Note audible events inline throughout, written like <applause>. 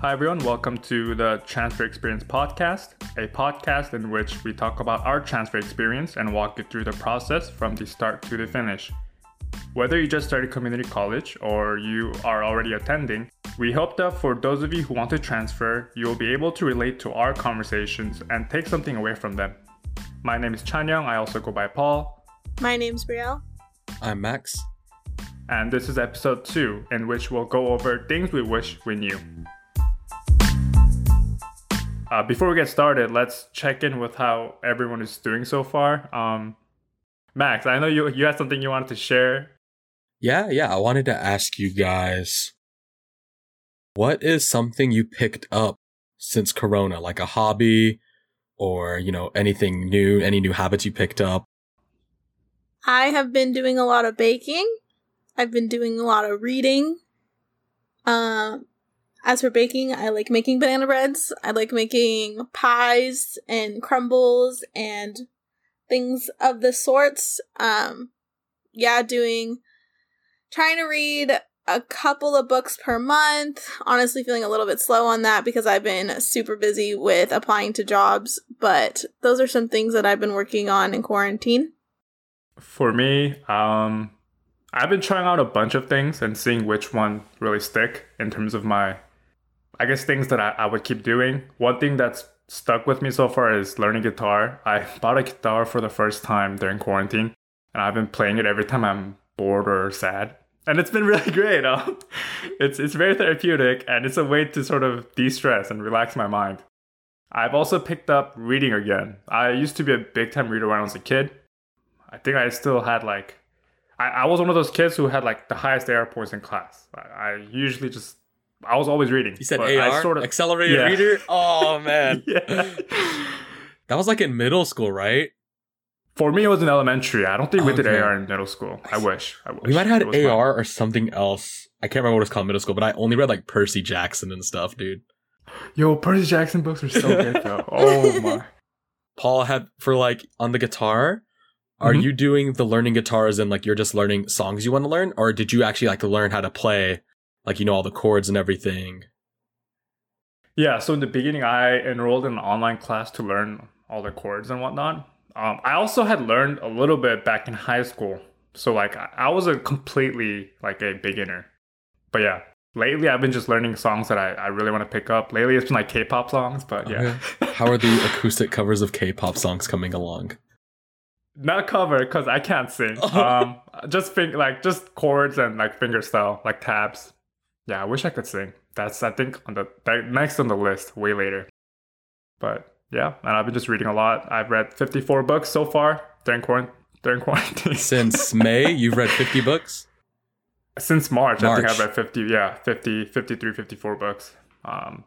Hi, everyone. Welcome to the Transfer Experience Podcast, a podcast in which we talk about our transfer experience and walk you through the process from the start to the finish. Whether you just started community college or you are already attending, we hope that for those of you who want to transfer, you will be able to relate to our conversations and take something away from them. My name is Chanyang. I also go by Paul. My name's Brielle. I'm Max. And this is episode two, in which we'll go over things we wish we knew. Uh, before we get started, let's check in with how everyone is doing so far. Um, Max, I know you you had something you wanted to share. Yeah, yeah. I wanted to ask you guys, what is something you picked up since Corona, like a hobby, or you know anything new, any new habits you picked up? I have been doing a lot of baking. I've been doing a lot of reading. Uh, as for baking, I like making banana breads. I like making pies and crumbles and things of the sorts. Um, yeah, doing, trying to read a couple of books per month. Honestly, feeling a little bit slow on that because I've been super busy with applying to jobs. But those are some things that I've been working on in quarantine. For me, um, I've been trying out a bunch of things and seeing which one really stick in terms of my I guess things that I, I would keep doing. One thing that's stuck with me so far is learning guitar. I <laughs> bought a guitar for the first time during quarantine, and I've been playing it every time I'm bored or sad. And it's been <laughs> really great. It's it's very therapeutic, and it's a way to sort of de-stress and relax my mind. I've also picked up reading again. I used to be a big time reader when I was a kid. I think I still had like, I, I was one of those kids who had like the highest AR points in class. I, I usually just I was always reading. You said AR, sort of, accelerated yeah. reader. <laughs> Oh man, <laughs> yeah. That was like in middle school, right? For me, it was in elementary. I don't think we did AR in middle school. I wish. I wish. We might have had AR fun. or something else. I can't remember what it's called in middle school, but I only read like Percy Jackson and stuff, dude. Yo, Percy Jackson books are so good though. <laughs> Oh my. Paul had for like on the guitar. Are mm-hmm. you doing the learning guitars and like you're just learning songs you want to learn, or did you actually like to learn how to play like you know all the chords and everything. Yeah so in the beginning i enrolled in an online class to learn all the chords and whatnot. Um, i also had learned a little bit back in high school. So like i was a completely like a beginner. But yeah lately i've been just learning songs that i, I really want to pick up. Lately it's been like k-pop songs but yeah. Okay. how are the acoustic covers of k-pop songs coming along? Not cover because i can't sing. <laughs> Um just think like just chords and like finger style like tabs yeah, I wish I could sing. That's I think on the next on the list way later. But yeah, and I've been just reading a lot. I've read 54 books so far during quarantine. During <laughs> quarantine. Since May, you've read 50 books? Since March, March, I think I've read 50, yeah, 50, 53, 54 books. Um,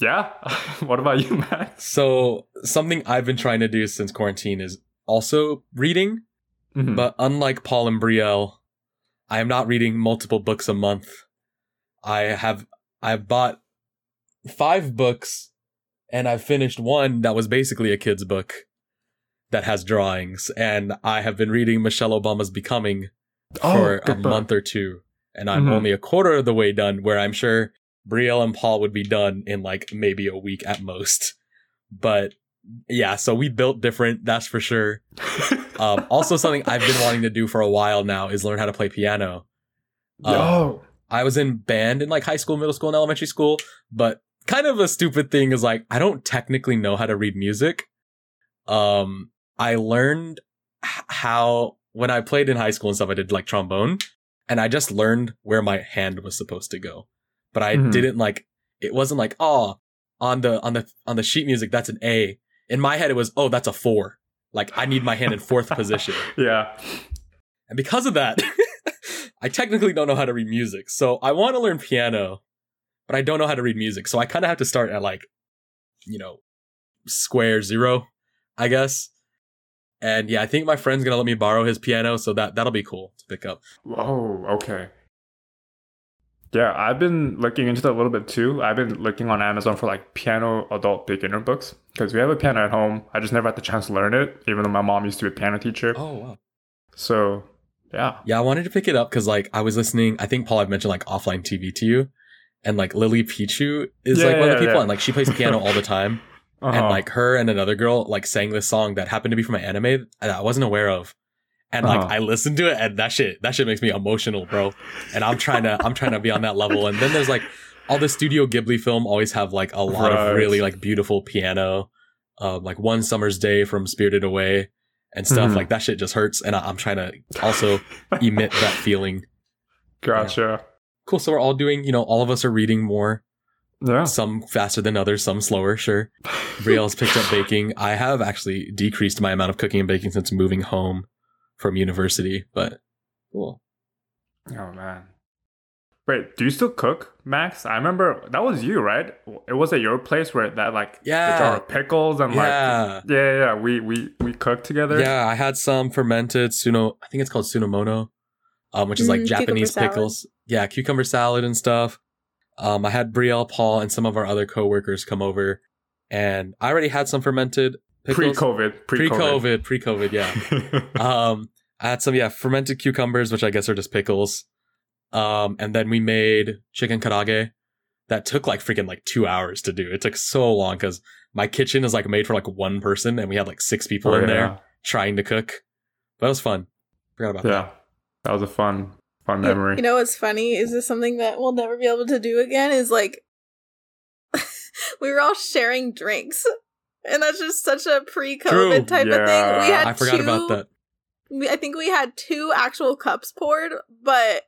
yeah. <laughs> what about you, Max? So, something I've been trying to do since quarantine is also reading. Mm-hmm. But unlike Paul and Brielle, I am not reading multiple books a month I have I've bought five books and I've finished one that was basically a kid's book that has drawings and I have been reading Michelle Obama's Becoming oh, for a book. month or two and I'm mm-hmm. only a quarter of the way done where I'm sure Brielle and Paul would be done in like maybe a week at most. But yeah, so we built different, that's for sure. <laughs> um, also something I've been wanting to do for a while now is learn how to play piano. Um, Yo. I was in band in like high school, middle school, and elementary school, but kind of a stupid thing is like I don't technically know how to read music. Um, I learned how when I played in high school and stuff, I did like trombone, and I just learned where my hand was supposed to go, but I mm-hmm. didn't like. It wasn't like oh on the on the on the sheet music that's an A. In my head, it was oh that's a four. Like I need my hand in fourth <laughs> position. Yeah. And because of that, <laughs> I technically don't know how to read music. So I want to learn piano, but I don't know how to read music. So I kind of have to start at like, you know, square zero, I guess. And yeah, I think my friend's gonna let me borrow his piano, so that that'll be cool to pick up. Oh, okay. Yeah, I've been looking into that a little bit too. I've been looking on Amazon for like piano adult beginner books because we have a piano at home. I just never had the chance to learn it, even though my mom used to be a piano teacher. Oh wow! So yeah. Yeah, I wanted to pick it up because like I was listening, I think Paul I've mentioned like offline TV to you. and like Lily Pichu is yeah, like one of the people, yeah. and like she plays piano all the time. <laughs> Uh-huh. And like her and another girl like sang this song that happened to be from an anime that I wasn't aware of. And like uh-huh. I listened to it and that shit that shit makes me emotional, bro. And I'm trying to I'm trying to be on that level. And then there's like all the Studio Ghibli film always have like a lot right. of really like beautiful piano. Um, like one summer's day from Spirited Away and stuff mm-hmm. like that shit just hurts. And I, am trying to also <laughs> emit that feeling. Gotcha. Yeah. Cool. So we're all doing, you know, all of us are reading more. Yeah. Some faster than others, some slower, sure. Brielle's picked up <laughs> baking. I have actually decreased my amount of cooking and baking since moving home from university, but cool. Oh man. Wait, do you still cook, Max? I remember that was you, right? It was at your place where that like yeah, the jar of pickles and yeah. like yeah, yeah, we we we cooked together. Yeah, I had some fermented suno. I think it's called sunomono, um, which is like mm, Japanese pickles. Yeah, cucumber salad and stuff. Um, I had Brielle, Paul, and some of our other coworkers come over, and I already had some fermented pickles. Pre-COVID, pre-COVID, pre-COVID, yeah. <laughs> um, I had some yeah fermented cucumbers, which I guess are just pickles. Um, and then we made chicken karaage that took like freaking like two hours to do. It took so long because my kitchen is like made for like one person, and we had like six people oh, in yeah. there trying to cook. But it was fun. Forgot about yeah, that. Yeah, that was a fun fun memory. You know what's funny? Is this something that we'll never be able to do again? Is like <laughs> we were all sharing drinks. And that's just such a pre-COVID type yeah. of thing. We had I forgot two, about that. We, I think we had two actual cups poured, but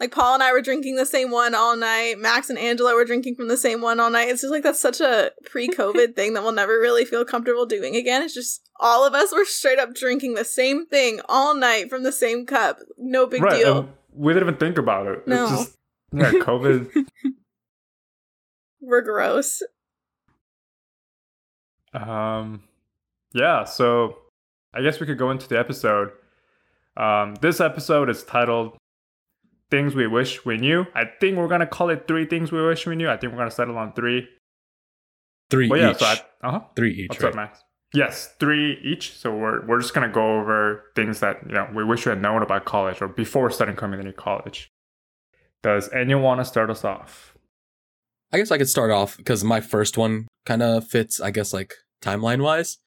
like Paul and I were drinking the same one all night. Max and Angela were drinking from the same one all night. It's just like that's such a pre-COVID <laughs> thing that we'll never really feel comfortable doing again. It's just all of us were straight up drinking the same thing all night from the same cup. No big right, deal we didn't even think about it. No. It's just, yeah, COVID. <laughs> We're gross. Um, yeah. So I guess we could go into the episode. Um, this episode is titled "Things We Wish We Knew." I think we're gonna call it three things we wish we knew. I think we're gonna settle on three. Three well, yeah, each. So uh huh. Three each. What's right? up, Max? Yes, three each. So we're we're just gonna go over things that you know we wish we had known about college or before studying community college. Does anyone want to start us off? I guess I could start off because my first one kind of fits. I guess like timeline wise.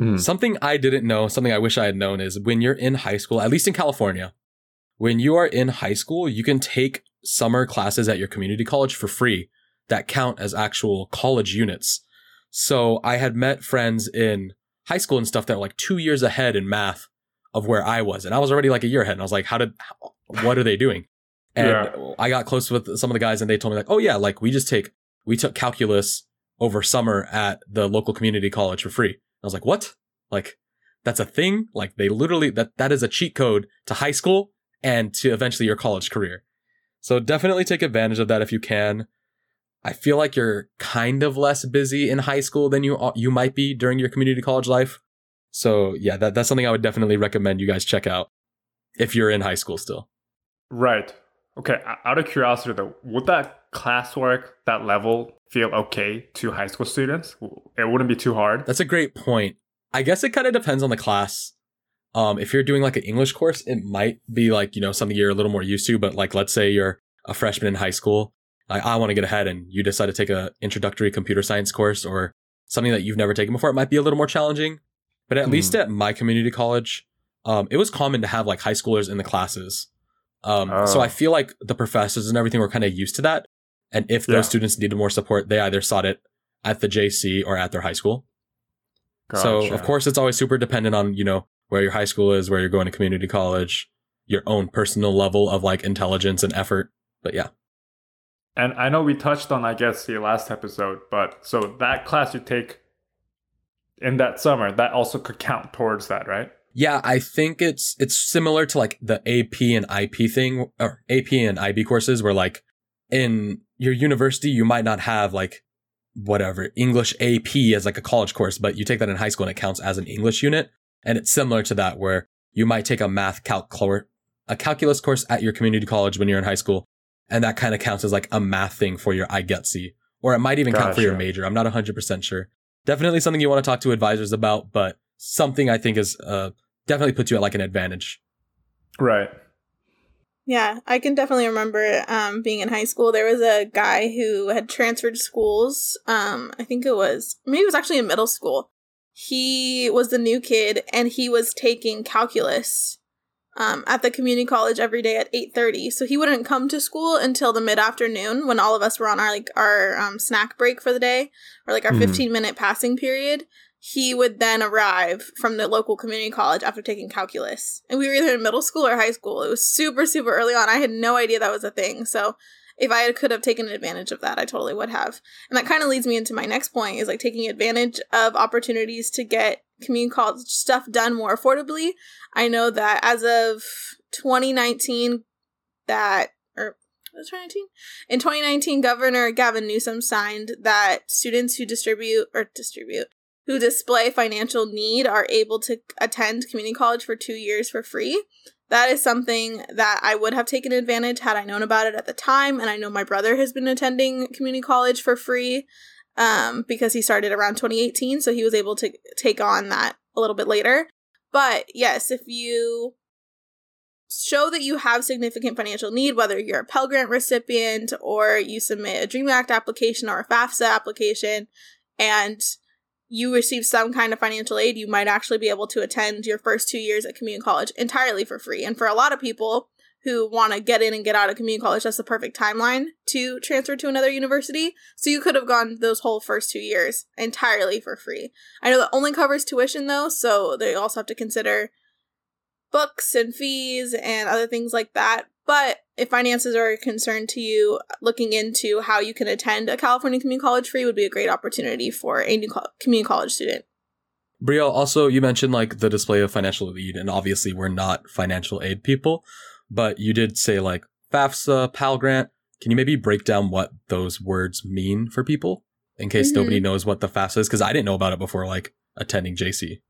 Mm. Something I didn't know, something I wish I had known is when you're in high school, at least in California, when you are in high school, you can take summer classes at your community college for free that count as actual college units. So I had met friends in high school and stuff that were like two years ahead in math of where I was. And I was already like a year ahead. And I was like, how did, how, what are they doing? And yeah. I got close with some of the guys and they told me like, oh yeah, like we just take, we took calculus over summer at the local community college for free. I was like, what? Like that's a thing? Like they literally, that, that is a cheat code to high school and to eventually your college career. So definitely take advantage of that if you can. I feel like you're kind of less busy in high school than you you might be during your community college life. So yeah, that, that's something I would definitely recommend you guys check out if you're in high school still. Right. Okay. Out of curiosity though, would that classwork, that level feel okay to high school students? It wouldn't be too hard. That's a great point. I guess it kind of depends on the class. Um, if you're doing like an English course, it might be like, you know, something you're a little more used to, but like, let's say you're a freshman in high school like I want to get ahead and you decide to take a introductory computer science course or something that you've never taken before, it might be a little more challenging. But at mm. least at my community college, um, it was common to have like high schoolers in the classes. Um, oh. So I feel like the professors and everything were kind of used to that. And if yeah. those students needed more support, they either sought it at the JC or at their high school. Gotcha. So of course, it's always super dependent on you know where your high school is, where you're going to community college, your own personal level of like intelligence and effort. But yeah. And I know we touched on, I guess, the last episode, but so that class you take in that summer, that also could count towards that, right? Yeah, I think it's it's similar to like the AP and IP thing, or AP and IB courses, where like in your university you might not have like whatever English AP as like a college course, but you take that in high school and it counts as an English unit, and it's similar to that where you might take a math calc a calculus course at your community college when you're in high school, and that kind of counts as like a math thing for your IGETC, or it might even gotcha. count for your major. I'm not 100% sure. Definitely something you want to talk to advisors about, but something I think is uh, definitely puts you at like an advantage. Right. Yeah, I can definitely remember um, being in high school. There was a guy who had transferred schools. Um, I think it was maybe it was actually in middle school. He was the new kid, and he was taking calculus um, at the community college every day at eight thirty. So he wouldn't come to school until the mid afternoon when all of us were on our like our um, snack break for the day or like our Mhm. fifteen minute passing period. He would then arrive from the local community college after taking calculus. And we were either in middle school or high school. It was super, super early on. I had no idea that was a thing. So if I could have taken advantage of that, I totally would have. And that kind of leads me into my next point is like taking advantage of opportunities to get community college stuff done more affordably. I know that as of 2019, that, or was 2019? In 2019, Governor Gavin Newsom signed that students who distribute or distribute who display financial need are able to attend community college for two years for free. That is something that I would have taken advantage had I known about it at the time. And I know my brother has been attending community college for free um, because he started around 2018. So he was able to take on that a little bit later. But yes, if you show that you have significant financial need, whether you're a Pell Grant recipient or you submit a Dream Act application or a FAFSA application, and you receive some kind of financial aid, you might actually be able to attend your first two years at community college entirely for free. And for a lot of people who want to get in and get out of community college, that's the perfect timeline to transfer to another university. So you could have gone those whole first two years entirely for free. I know that only covers tuition though, so they also have to consider books and fees and other things like that. But if finances are a concern to you, looking into how you can attend a California community college free would be a great opportunity for a new co- community college student. Brielle, also you mentioned like the display of financial aid, and obviously we're not financial aid people, but you did say like FAFSA, Pell Grant. Can you maybe break down what those words mean for people in case Mhm. nobody knows what the FAFSA is? Because I didn't know about it before like attending JC.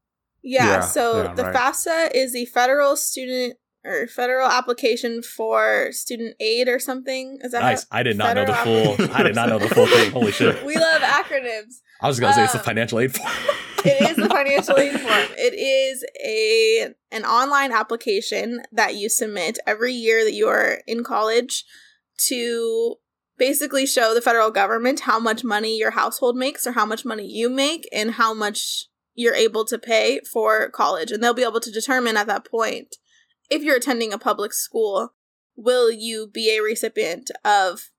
Yeah, Yeah, so yeah, the right. FAFSA is the federal student or federal application for student aid or something. Is that Nice. I did not know the full. I did not know the full thing. Holy shit. <laughs> we love acronyms. I was gonna say it's the Um, financial aid form. <laughs> it is the financial aid form. It is a an online application that you submit every year that you are in college to basically show the federal government how much money your household makes or how much money you make and how much you're able to pay for college. And they'll be able to determine at that point if you're attending a public school, will you be a recipient of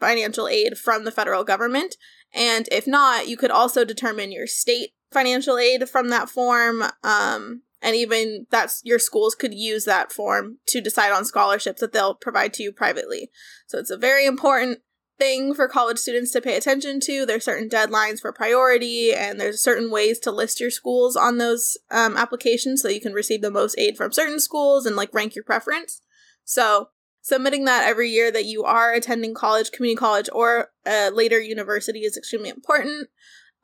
financial aid from the federal government? And if not, you could also determine your state financial aid from that form. Um, and even that's your schools could use that form to decide on scholarships that they'll provide to you privately. So it's a very important thing for college students to pay attention to. There's certain deadlines for priority, and there's certain ways to list your schools on those um, applications so you can receive the most aid from certain schools and like rank your preference. So submitting that every year that you are attending college, community college, or a later university is extremely important.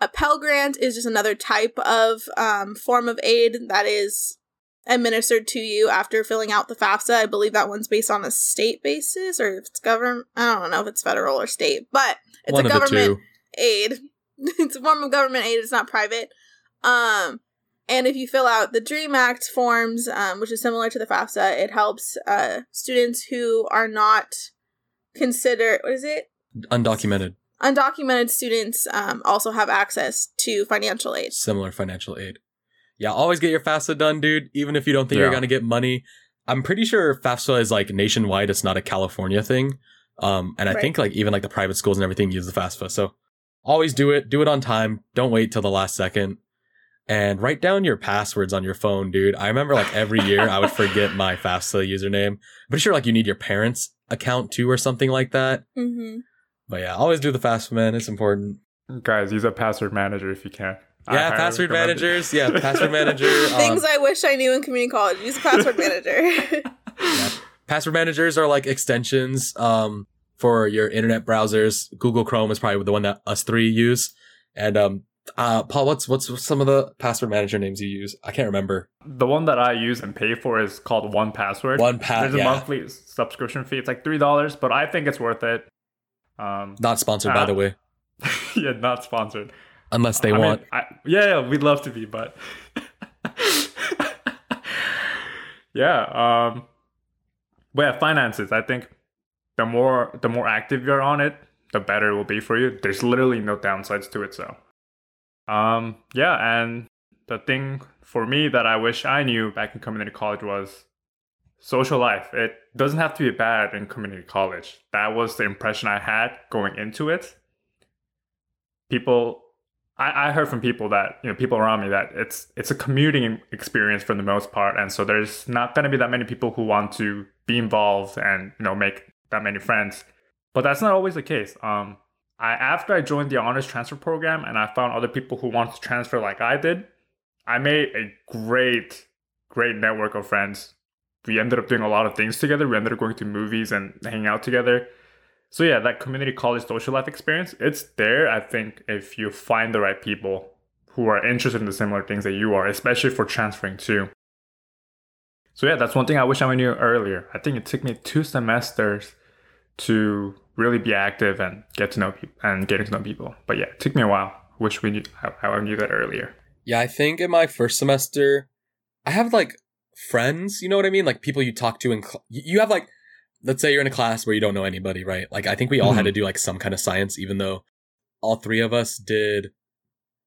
A Pell Grant is just another type of um, form of aid that is administered to you after filling out the FAFSA. I believe that one's based on a state basis, or if it's government. I don't know if it's federal or state, but it's One a government aid. <laughs> it's a form of government aid. It's not private. Um, and if you fill out the Dream Act forms, um, which is similar to the FAFSA, it helps uh, students who are not considered what is it Undocumented, undocumented students um, also have access to financial aid. similar financial aid. Yeah, always get your FAFSA done, dude. Even if you don't think you're gonna get money. I'm pretty sure FAFSA is like nationwide. It's not a California thing. Um, and I Right. think like even like the private schools and everything use the FAFSA. So always do it. Do it on time. Don't wait till the last second. And write down your passwords on your phone, dude. I remember like every year I would forget my <laughs> FAFSA username. Pretty sure like you need your parents' account too or something like that. Mm-hmm. But yeah, always do the FAFSA, man. It's important. Guys, use a password manager if you can. I Yeah, highly password recommend managers. Yeah, password <laughs> manager. um, Things I wish I knew in community college. Use a password manager. <laughs> <laughs> Yeah. Password managers are like extensions um, for your internet browsers. Google Chrome is probably the one that us three use. And um, uh, Paul, what's what's some of the password manager names you use? I can't remember. The one that I use and pay for is called 1Password. One Password. There's a Yeah. monthly subscription fee. It's like three dollars, but I think it's worth it. Um, Not sponsored, by Ah. the way, yeah, not sponsored. Unless they I mean, want. I, yeah, yeah, we'd love to be, but <laughs> yeah. Um, but yeah, finances. I think the more the more active you're on it, the better it will be for you. There's literally no downsides to it. So, um, yeah, and the thing for me that I wish I knew back in community college was social life. It doesn't have to be bad in community college. That was the impression I had going into it. People I, I heard from people that you know people around me that it's it's a commuting experience for the most part, and so there's not going to be that many people who want to be involved and you know make that many friends. But that's not always the case. Um, I after I joined the honors transfer program and I found other people who wanted to transfer like I did, I made a great great network of friends. We ended up doing a lot of things together. We ended up going to movies and hanging out together so yeah, that community college social life experience, it's there, I think, if you find the right people who are interested in the similar things that you are, especially for transferring too. So yeah, that's one thing I wish I knew earlier. I think it took me two semesters to really be active and get to know people and getting to know people. But yeah, it took me a while. Wish we knew I, knew that earlier. Yeah, I think in my first semester, I have like friends. You know what I mean? Like people you talk to, and cl- you have like let's say you're in a class where you don't know anybody, right? Like I think we all mm-hmm. had to do like some kind of science, even though all three of us did.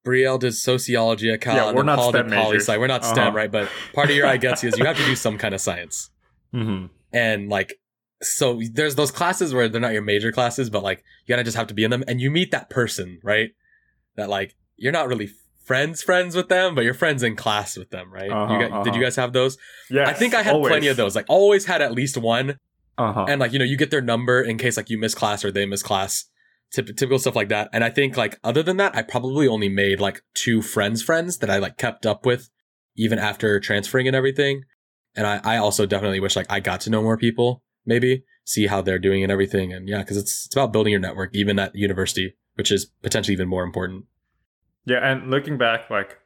Brielle did sociology at Cal, yeah, and we're not Paul STEM did poli sci. We're not uh-huh. STEM, right? But part of your I guess is you have to do <laughs> some kind of science, mm-hmm. and like so there's those classes where they're not your major classes, but like you gotta just have to be in them, and you meet that person, right? That like you're not really friends friends with them, but you're friends in class with them, right? Uh-huh, got, uh-huh. Did you uh-huh. guys have those? Yeah, I think I had always. plenty of those. Like always had at least one uh-huh. And like, you know, you get their number in case like you miss class or they miss class. typical stuff like that. And I think like other than that, I probably only made like two friends friends that I like kept up with even after transferring and everything. And I, I also definitely wish like I got to know more people, maybe see how they're doing and everything. And yeah, cause it's, it's about building your network, even at university, which is potentially even more important. Yeah. And looking back, like,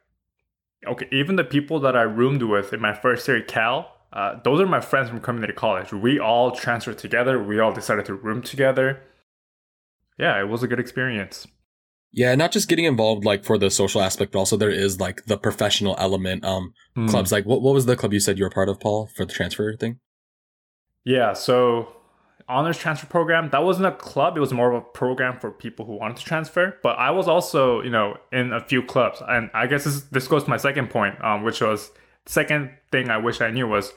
okay, even the people that I roomed with in my first year at Cal, uh, those are my friends from community college. We all transferred together. We all decided to room together. Yeah, it was a good experience. Yeah, not just getting involved like for the social aspect, but also there is like the professional element. Um, mm. clubs like what what was the club you said you were part of, Paul, for the transfer thing? Yeah, so honors transfer program that wasn't a club; it was more of a program for people who wanted to transfer. But I was also, you know, in a few clubs, and I guess this this goes to my second point, um, which was second thing I wish I knew was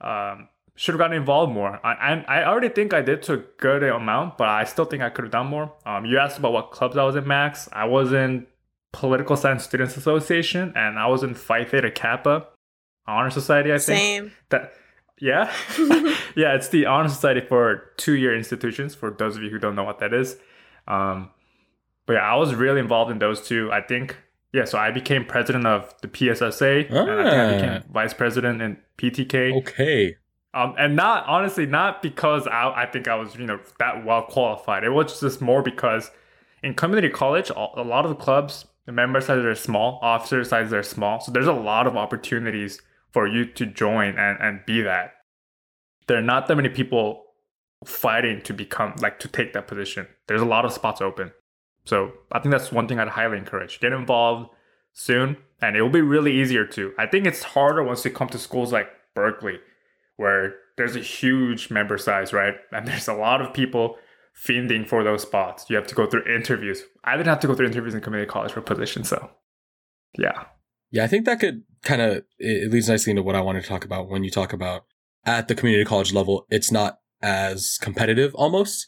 um, should have gotten involved more. I, I, I already think I did to a good amount, but I still think I could have done more. Um, you asked about what clubs I was in, Max. I was in Political Science Students Association, and I was in Phi Theta Kappa Honor Society. I think same that. Yeah, <laughs> yeah, it's the honor society for two-year institutions. For those of you who don't know what that is, um, but yeah, I was really involved in those two. I think yeah, so I became president of the PSSA, ah. and I I became ah. vice president in PTK. Okay. Um, and not honestly, not because I, I think I was you know that well qualified. It was just more because in community college, a lot of the clubs, the member sizes are small, officer sizes are small, so there's a lot of opportunities for you to join and and be that. There are not that many people fighting to become like to take that position. There's a lot of spots open. So I think that's one thing I'd highly encourage. Get involved soon, and it will be really easier too. I think it's harder once you come to schools like Berkeley, where there's a huge member size, right? <laughs> And there's a lot of people fiending for those spots. You have to go through interviews. I didn't have to go through interviews in community college for positions, so yeah. Yeah, I think that could kind of it leads nicely into what I wanted to talk about when you talk about at the community college level, it's not as competitive almost.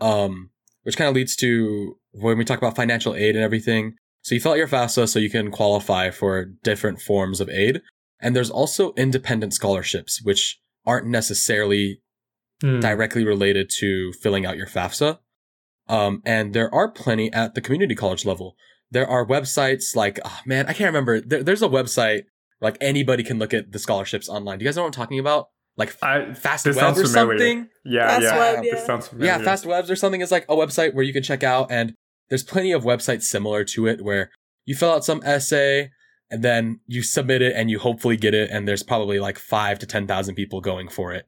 Um, which kind of leads to when we talk about financial aid and everything. So you fill out your FAFSA so you can qualify for different forms of aid. And there's also independent scholarships, which aren't necessarily mm. directly related to filling out your FAFSA. Um, and there are plenty at the community college level. There are websites like, oh man, I can't remember. There, there's a website like anybody can look at the scholarships online. Do you guys know what I'm talking about? like I, Fastweb or something. Yeah, fast yeah, web, yeah. This sounds familiar. Yeah, fast webs or something is like a website where you can check out, and there's plenty of websites similar to it where you fill out some essay and then you submit it and you hopefully get it, and there's probably like five to ten thousand people going for it.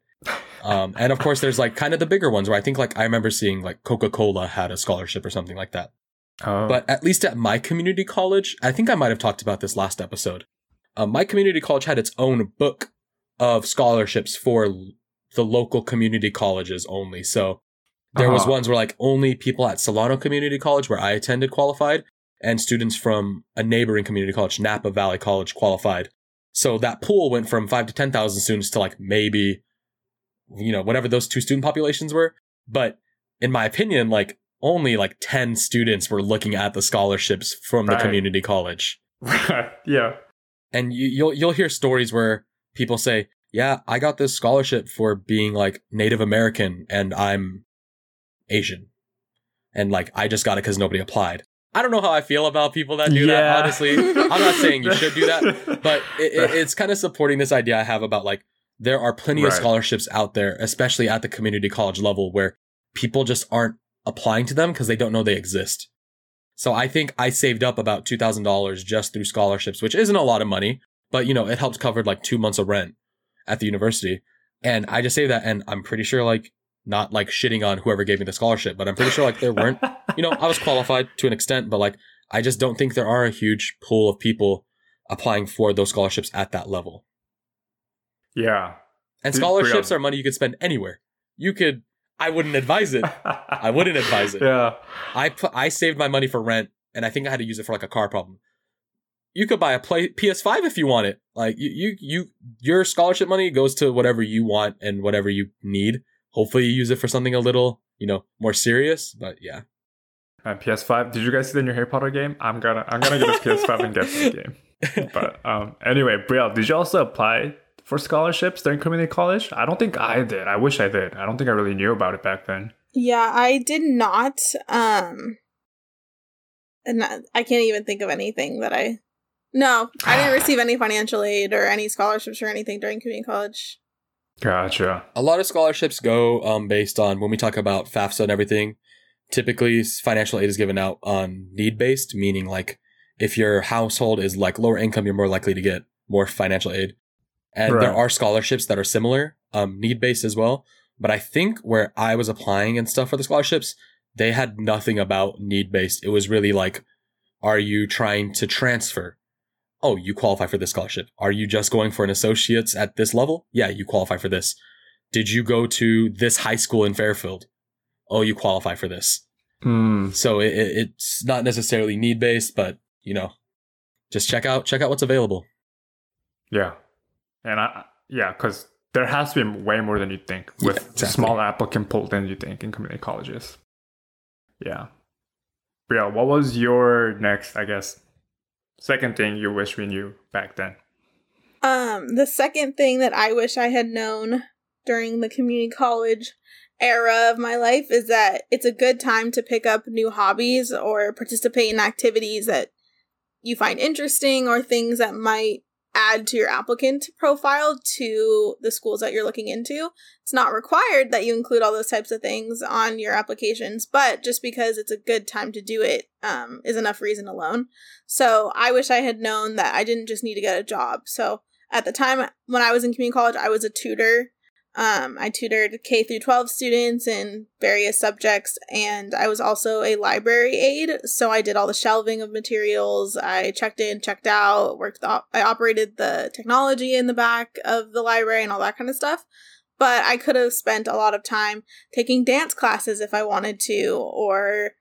Um, and of course, there's like kind of the bigger ones where I think like I remember seeing like Coca Cola had a scholarship or something like that. Oh. But at least at my community college, I think I might have talked about this last episode. Um, my community college had its own book of scholarships for the local community colleges only. So there was Uh-huh. ones where like only people at Solano Community College where I attended qualified and students from a neighboring community college, Napa Valley College qualified. So that pool went from 5 to 10,000 students to like maybe you know, whatever those two student populations were, but in my opinion like only like 10 students were looking at the scholarships from the community college. <laughs> yeah. And you, you'll you'll hear stories where people say, "Yeah, I got this scholarship for being like Native American and I'm Asian." And like I just got it cuz nobody applied. I don't know how I feel about people that do that, honestly. I'm not saying you should do that, <laughs> but it, it, it's kind of supporting this idea I have about like there are plenty of scholarships out there, especially at the community college level, where people just aren't applying to them because they don't know they exist. So I think I saved up about two thousand dollars just through scholarships, which isn't a lot of money, but you know it helped cover like two months of rent at the university, and I just saved that, and I'm pretty sure like not like shitting on whoever gave me the scholarship, but I'm pretty sure like there weren't you know, I was qualified to an extent, but like, I just don't think there are a huge pool of people applying for those scholarships at that level. yeah. And scholarships are money you could spend anywhere. You could, I wouldn't advise it. <laughs> I wouldn't advise it. Yeah. I put, I saved my money for rent, and I think I had to use it for like a car problem. You could buy a play PS5 if you want it. Like you, you, you, your scholarship money goes to whatever you want and whatever you need. Hopefully, you use it for something a little, you know, more serious. But yeah, And PS5. Did you guys see the new Harry Potter game? I'm gonna I'm gonna get a PS5 and get this game. <laughs> But um, anyway, Brielle, did you also apply for scholarships during community college? I don't think I did. I wish I did. I don't think I really knew about it back then. Yeah, I did not. Um, and I I can't even think of anything that I. No, I didn't <sighs> receive any financial aid or any scholarships or anything during community college. Gotcha. a lot of scholarships go um, based on when we talk about FAFSA and everything. Typically, financial aid is given out on need based, meaning like if your household is like lower income, you're more likely to get more financial aid. And there are scholarships that are similar, um, need based as well. But I think where I was applying and stuff for the scholarships, they had nothing about need based. It was really like, are you trying to transfer? Oh, you qualify for this scholarship. Are you just going for an associate's at this level? Yeah, you qualify for this. Did you go to this high school in Fairfield? Oh, you qualify for this. Hmm. So it, it, it's not necessarily need based, but you know, just check out check out what's available. Yeah. And I yeah, because there has to be way more than you think with Yeah, exactly. small applicant pool than you think in community colleges. Yeah. Brielle, what was your next, I guess, second thing you wish we knew back then? Um, the second thing that I wish I had known during the community college era of my life is that it's a good time to pick up new hobbies or participate in activities that you find interesting or things that might add to your applicant profile to the schools that you're looking into. It's not required that you include all those types of things on your applications, but just because it's a good time to do it um, is enough reason alone. So I wish I had known that I didn't just need to get a job. So at the time when I was in community college, I was a tutor. Um, I tutored K through 12 students in various subjects, and I was also a library aide. So I did all the shelving of materials. I checked in, checked out, worked. The, I operated the technology in the back of the library and all that kind of stuff. But I could have spent a lot of time taking dance classes if I wanted to, or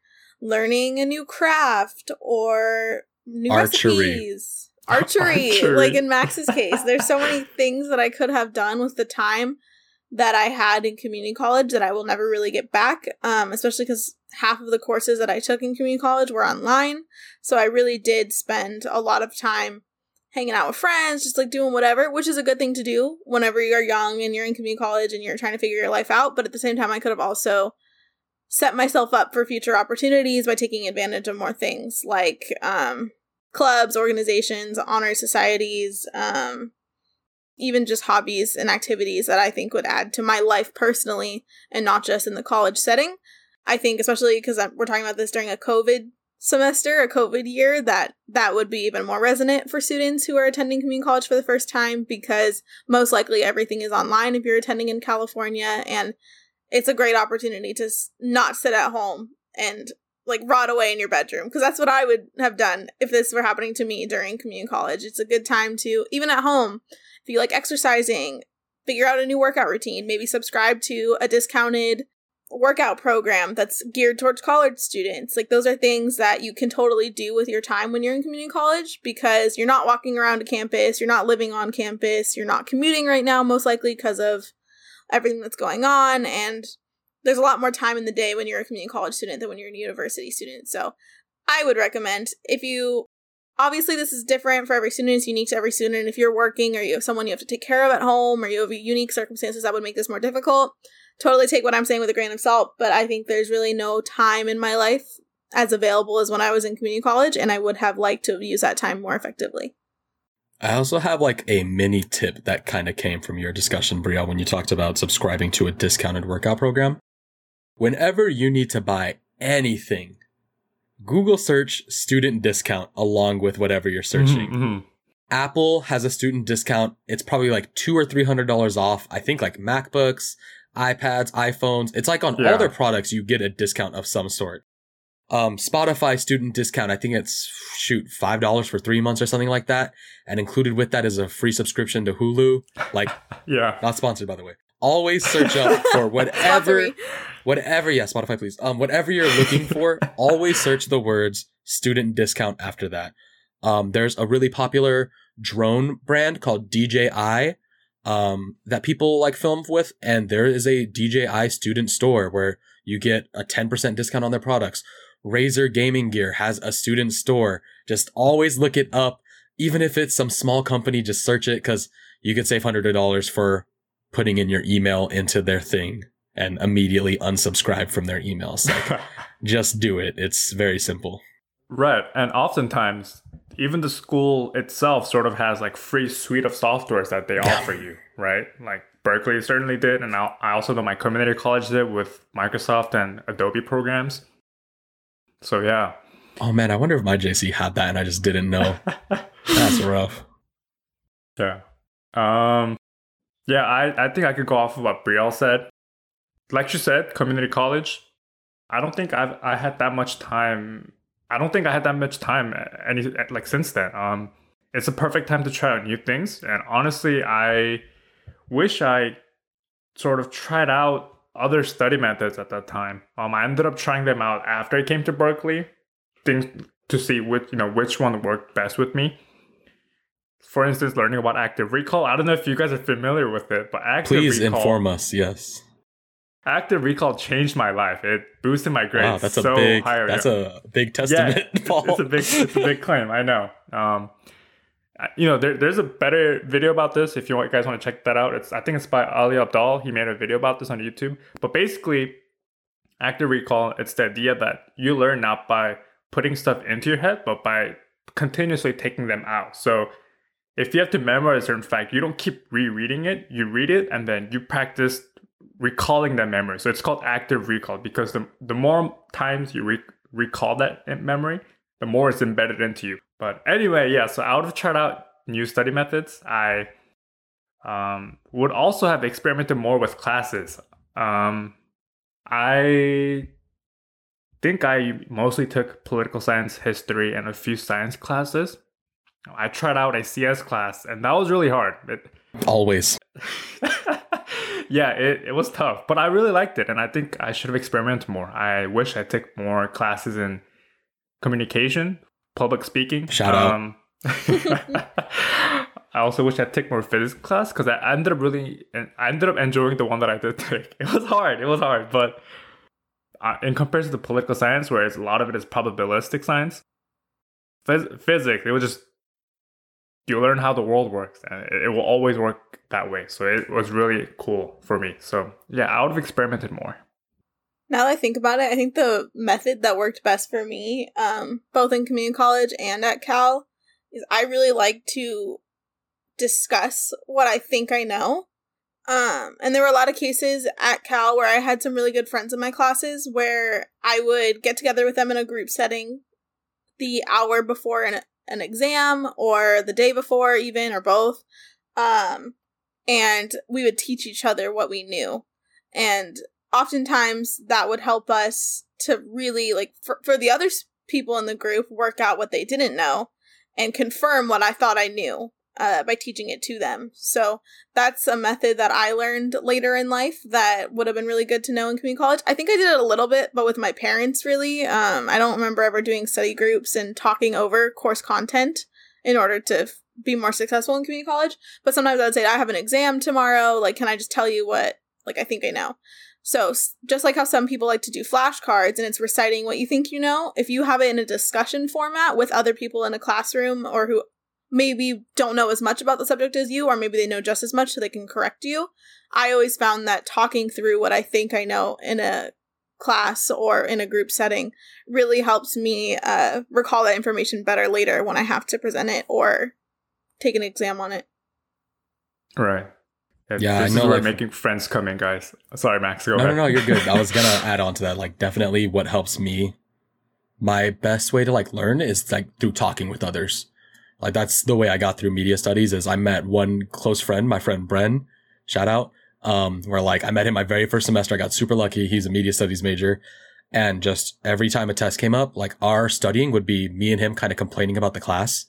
learning a new craft, or new Archery. recipes. Archery, <laughs> Archery. like in Max's case, there's so many things that I could have done with the time that I had in community college that I will never really get back. Um, especially because half of the courses that I took in community college were online, so I really did spend a lot of time hanging out with friends, just like doing whatever, which is a good thing to do whenever you're young and you're in community college and you're trying to figure your life out. But at the same time, I could have also set myself up for future opportunities by taking advantage of more things like um, clubs, organizations, honor societies, um, even just hobbies and activities that I think would add to my life personally and not just in the college setting. I think, especially because we're talking about this during a COVID semester, a COVID year, that that would be even more resonant for students who are attending community college for the first time because most likely everything is online if you're attending in California, and it's a great opportunity to not sit at home and like rot away in your bedroom because that's what I would have done if this were happening to me during community college. It's a good time to even at home if you like exercising, figure out a new workout routine. Maybe subscribe to a discounted workout program that's geared towards college students. Like those are things that you can totally do with your time when you're in community college because you're not walking around a campus, you're not living on campus, you're not commuting right now most likely because of everything that's going on and there's a lot more time in the day when you're a community college student than when you're a university student. So, I would recommend if you obviously this is different for every student it's unique to every student if you're working or you have someone you have to take care of at home or you have unique circumstances that would make this more difficult totally take what i'm saying with a grain of salt but i think there's really no time in my life as available as when i was in community college and i would have liked to use that time more effectively I also have like a mini tip that kind of came from your discussion, Brielle, when you talked about subscribing to a discounted workout program. Whenever you need to buy anything Google search student discount along with whatever you're searching. Mm-hmm, mm-hmm. Apple has a student discount. It's probably like two or three hundred dollars off. I think like MacBooks, iPads, iPhones. It's like on yeah. all their products you get a discount of some sort. Um, Spotify student discount. I think it's shoot five dollars for three months or something like that, and included with that is a free subscription to Hulu. Like, <laughs> yeah, not sponsored by the way. Always search up for <laughs> whatever whatever yeah spotify please. Um whatever you're looking for always search the words student discount after that. Um there's a really popular drone brand called dji um that people like film with and there is a dji student store where you get a 10% discount on their products. Razer gaming gear has a student store. Just always look it up even if it's some small company just search it because you could save $100 for putting in your email into their thing and immediately unsubscribe from their emails. Like, <laughs> just do it. It's very simple. Right. And oftentimes, even the school itself sort of has like free suite of softwares that they offer you, right? Like Berkeley certainly did, and I also know my community college did with Microsoft and Adobe programs. So yeah. Oh man, I wonder if my JC had that and I just didn't know. <laughs> That's rough. Yeah. Um yeah, I, I think I could go off of what Brielle said like you said, community college. I don't think I've I had that much time. I don't think I had that much time any like since then. Um, it's a perfect time to try out new things. And honestly, I wish I sort of tried out other study methods at that time. Um, I ended up trying them out after I came to Berkeley, things to see which you know which one worked best with me. For instance, learning about active recall. I don't know if you guys are familiar with it, but active recall. please recall, inform us. Yes, Active Recall changed my life. It boosted my grades wow, that's so a big, higher. That's a big testament, yeah, Paul. <laughs> It's a big, it's a big claim. I know. Um, you know, there, there's a better video about this if you guys want to check that out. It's I think it's by Ali Abdaal. He made a video about this on YouTube. But basically, active recall, it's the idea that you learn not by putting stuff into your head, but by continuously taking them out. So if you have to memorize a certain fact, you don't keep rereading it. You read it and then you practice recalling that memory. So it's called active recall because the, the more times you re- recall that memory, the more it's embedded into you. But anyway, yeah, so I would have tried out new study methods. I um, would also have experimented more with classes. Um, I think I mostly took political science, history, and a few science classes. I tried out a CS class, and that was really hard. It, Always. <laughs> yeah, it, it was tough, but I really liked it, and I think I should have experimented more. I wish I took more classes in communication, public speaking. Shout um, out. <laughs> I also wish I took more physics class because I ended up really, I ended up enjoying the one that I did take. <laughs> It was hard. It was hard, but uh, in comparison to political science, where a lot of it is probabilistic science, phys- physics, it was just you learn how the world works and it will always work that way. So it was really cool for me. So yeah i would have experimented more. Now that i think about it i think the method that worked best for me um, both in community college and at cal is i really like to discuss what i think i know. Um, and there were a lot of cases at cal where i had some really good friends in my classes where i would get together with them in a group setting the hour before an an exam or the day before even or both um and we would teach each other what we knew. And oftentimes that would help us to really like for, for the other people in the group work out what they didn't know and confirm what i thought i knew uh, by teaching it to them. So that's a method that I learned later in life that would have been really good to know in community college. I think I did it a little bit, but with my parents, really. Um, I don't remember ever doing study groups and talking over course content in order to f- be more successful in community college. But sometimes I would say, I have an exam tomorrow. Like, can I just tell you what, like, I think I know? So, just like how some people like to do flashcards and it's reciting what you think you know, if you have it in a discussion format with other people in a classroom or who maybe don't know as much about the subject as you, or maybe they know just as much so they can correct you. I always found that talking through what I think I know in a class or in a group setting really helps me uh, recall that information better later when I have to present it or take an exam on it. Right. Yeah, yeah this I know. Is where like, making friends come in, guys. Sorry, Max. Go no, ahead. no, no. You're good. I was gonna add on to that. Like, definitely, what helps me, my best way to like learn is like through talking with others. Like that's the way I got through media studies is I met one close friend, my friend Bren, shout out. Um, where like I met him my very first semester. I got super lucky. He's a media studies major. And just every time a test came up, like our studying would be me and him kind of complaining about the class.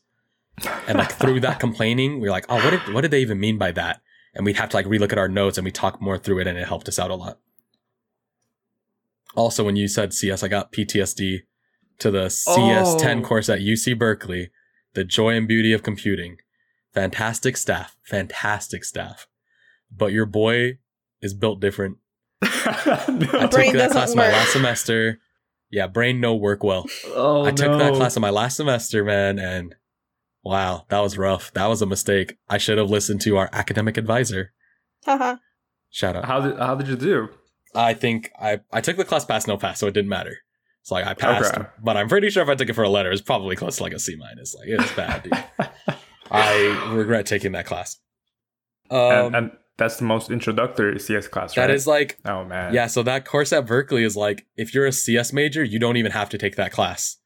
And like through that <laughs> complaining, we are like, oh, what did, what did they even mean by that? And we'd have to like relook at our notes and we talk more through it and it helped us out a lot. Also, when you said CS, I got PTSD to the CS10 Oh. course at UC Berkeley the joy and beauty of computing. Fantastic staff, fantastic staff. But your boy is built different. <laughs> I took Brain that doesn't class my last semester. Yeah, brain no work well. Oh, I took that class in my last semester, man, and wow, that was rough. That was a mistake. I should have listened to our academic advisor. Haha. Shout out. How did how did you do? I think I I took the class pass no pass, so it didn't matter. It's like I passed, Okay. but I'm pretty sure if I took it for a letter, it's probably close to like a C minus. Like it's bad, dude. <laughs> I regret taking that class. Um, and, and that's the most introductory CS class, right? that is like Oh man. Yeah, so that course at Berkeley is like if you're a CS major, you don't even have to take that class.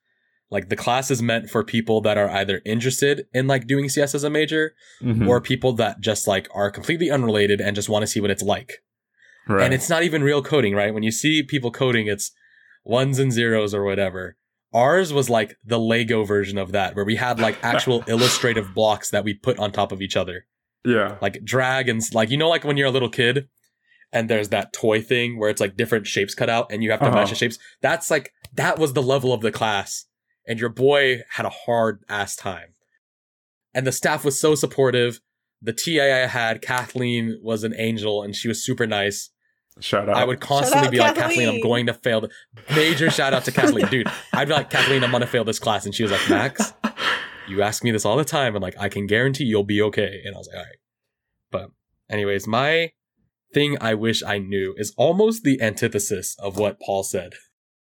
Like the class is meant for people that are either interested in like doing CS as a major Mhm. or people that just like are completely unrelated and just want to see what it's like. right. And it's not even real coding, right? When you see people coding, it's ones and zeros or whatever. Ours was like the Lego version of that, where we had like actual <laughs> illustrative blocks that we put on top of each other yeah. like dragons like you know like when you're a little kid and there's that toy thing where it's like different shapes cut out and you have to Uh-huh. match the shapes that's like that was the level of the class and your boy had a hard ass time and the staff was so supportive the TA I had Kathleen was an angel and she was super nice Shout out. I would constantly out, be like Kathleen I'm going to fail the major shout out to Kathleen dude <laughs> I'd be like Kathleen I'm gonna fail this class and she was like Max you ask me this all the time and like I can guarantee you'll be okay and I was like all right but anyways my thing I wish I knew is almost the antithesis of what Paul said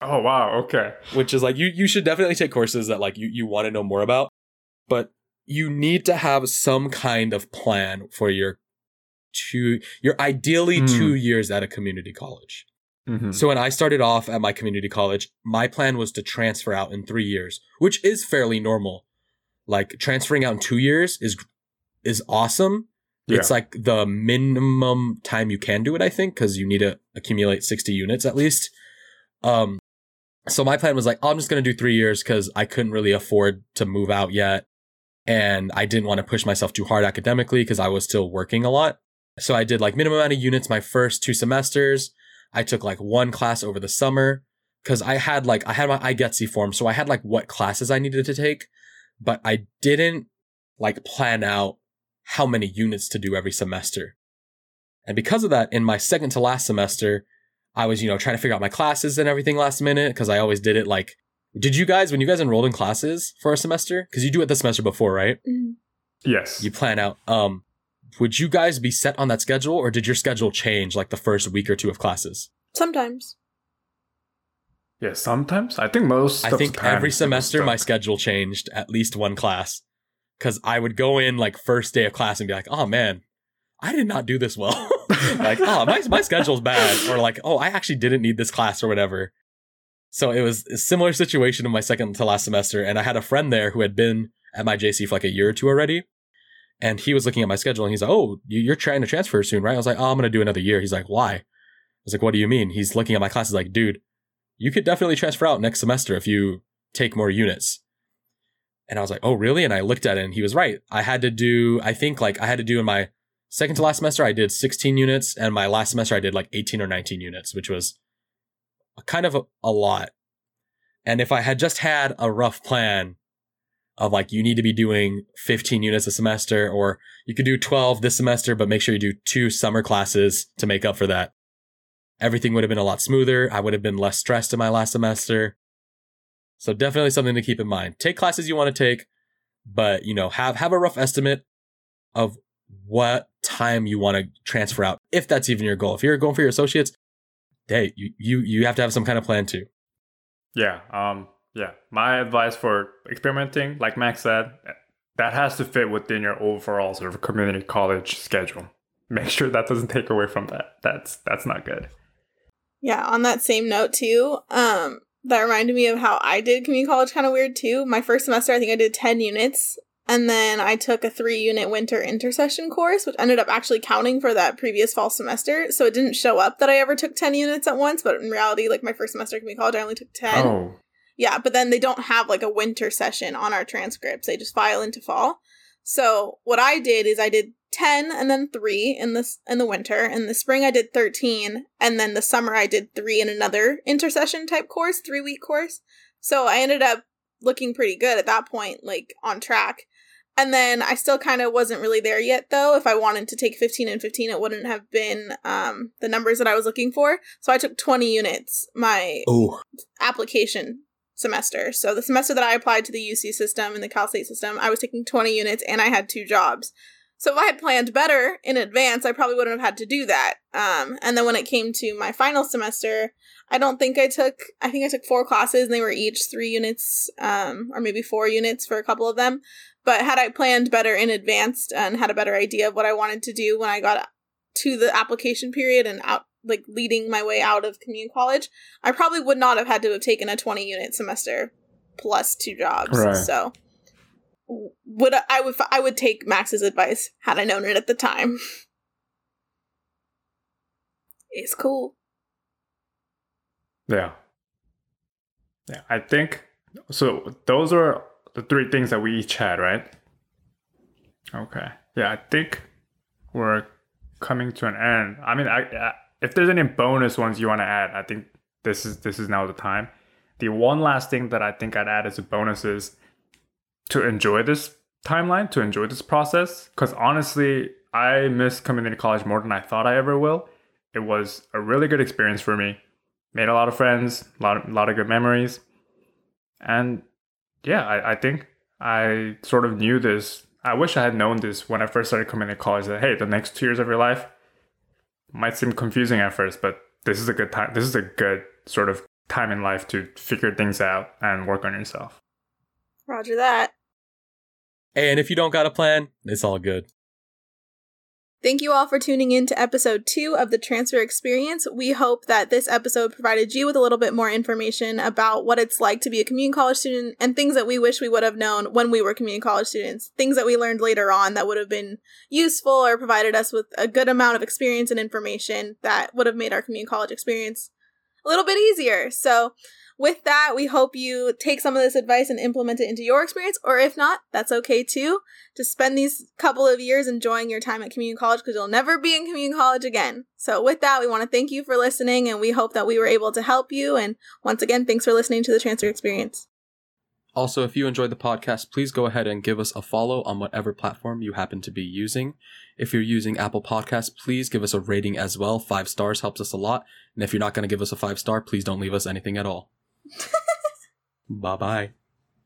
Oh wow. Okay. which is like you you should definitely take courses that like you you want to know more about but you need to have some kind of plan for your two your ideally Hmm. 2 years at a community college Mhm. so when I started off at my community college, my plan was to transfer out in three years, which is fairly normal. Like transferring out in two years is is awesome. It's like the minimum time you can do it, I think, because you need to accumulate 60 units at least. Um, so my plan was like, oh, I'm just gonna do three years because I couldn't really afford to move out yet. And I didn't want to push myself too hard academically because I was still working a lot. So I did like minimum amount of units my first two semesters. I took like one class over the summer because I had like I had my IGETC form, so I had like what classes I needed to take, but I didn't like plan out how many units to do every semester. And because of that, in my second to last semester, I was, you know, trying to figure out my classes and everything last minute because I always did it like did you guys when you guys enrolled in classes for a semester? Because you do it the semester before, right? Mhm. yes. You plan out. Um, would you guys be set on that schedule, or did your schedule change like the first week or two of classes? Sometimes. yeah. Sometimes I think most. I think every semester my schedule changed at least one class because I would go in like first day of class and be like, oh man, I did not do this well. <laughs> like, oh, my, my schedule's bad. Or like, oh, I actually didn't need this class or whatever. So it was a similar situation in my second to last semester. And I had a friend there who had been at my JC for like a year or two already. And he was looking at my schedule and he's like, oh, you- you're trying to transfer soon, right? I was like, oh, I'm going to do another year. He's like, why? I was like, what do you mean? He's looking at my classes like, dude, you could definitely transfer out next semester if you take more units. And I was like, oh, really? And I looked at it and he was right. I had to do, I think like I had to do in my second to last semester, I did 16 units. And my last semester, I did like 18 or 19 units, which was kind of a, a lot. And if I had just had a rough plan of like, you need to be doing 15 units a semester, or you could do 12 this semester, but make sure you do two summer classes to make up for that. Everything would have been a lot smoother. I would have been less stressed in my last semester. So definitely something to keep in mind. Take classes you want to take, but you know, have have a rough estimate of what time you want to transfer out, if that's even your goal. If you're going for your associates, hey, you you you have to have some kind of plan too. Yeah. Um. Yeah. My advice for experimenting, like Max said, that has to fit within your overall sort of community college schedule. Make sure that doesn't take away from that. That's that's not good. Yeah, on that same note too, um, that reminded me of how I did community college kind of weird too. My first semester, I think I did 10 units. And then I took a three unit winter intercession course, which ended up actually counting for that previous fall semester. So it didn't show up that I ever took 10 units at once, but in reality, like my first semester of community college, I only took 10. Oh. Yeah, but then they don't have like a winter session on our transcripts. They just file into fall. So what I did is I did 10 and then 3 in this in the winter. In the spring I did 13 and then the summer I did 3 in another intercession type course, 3 week course. So I ended up looking pretty good at that point, like on track. And then I still kind of wasn't really there yet though. If I wanted to take 15 and 15, it wouldn't have been um, the numbers that I was looking for. So I took 20 units my Ooh. application semester. So the semester that I applied to the UC system and the Cal State system, I was taking 20 units and I had two jobs. So if I had planned better in advance, I probably wouldn't have had to do that. Um, and then when it came to my final semester, I don't think I took, I think I took four classes and they were each three units, um, or maybe four units for a couple of them. But had I planned better in advance and had a better idea of what I wanted to do when I got to the application period and out, like leading my way out of community college, I probably would not have had to have taken a 20 unit semester plus two jobs. Right. So would I would I would take Max's advice had I known it at the time. <laughs> It's cool. Yeah. Yeah, I think so. Those are the three things that we each had, right? Okay. Yeah, I think we're coming to an end. I mean, I, I, if there's any bonus ones you want to add, I think this is this is now the time. The one last thing that I think I'd add as a bonus is to enjoy this timeline, to enjoy this process. Because honestly, I miss community college more than I thought I ever will. It was a really good experience for me. Made a lot of friends, a lot of, a lot of good memories. And yeah, I, I think I sort of knew this. I wish I had known this when I first started coming to college that, hey, the next two years of your life might seem confusing at first, but this is a good time. This is a good sort of time in life to figure things out and work on yourself. Roger that. And if you don't got a plan, it's all good. Thank you all for tuning in to episode two of the Transfer Experience. We hope that this episode provided you with a little bit more information about what it's like to be a community college student and things that we wish we would have known when we were community college students. Things that we learned later on that would have been useful or provided us with a good amount of experience and information that would have made our community college experience a little bit easier. So, with that, we hope you take some of this advice and implement it into your experience, or if not, that's okay too. Just spend these couple of years enjoying your time at community college because you'll never be in community college again. So, with that, we want to thank you for listening and we hope that we were able to help you. And once again, thanks for listening to the transfer experience. Also, if you enjoyed the podcast, please go ahead and give us a follow on whatever platform you happen to be using. If you're using Apple Podcasts, please give us a rating as well. Five stars helps us a lot. And if you're not going to give us a five star, please don't leave us anything at all. Bye bye.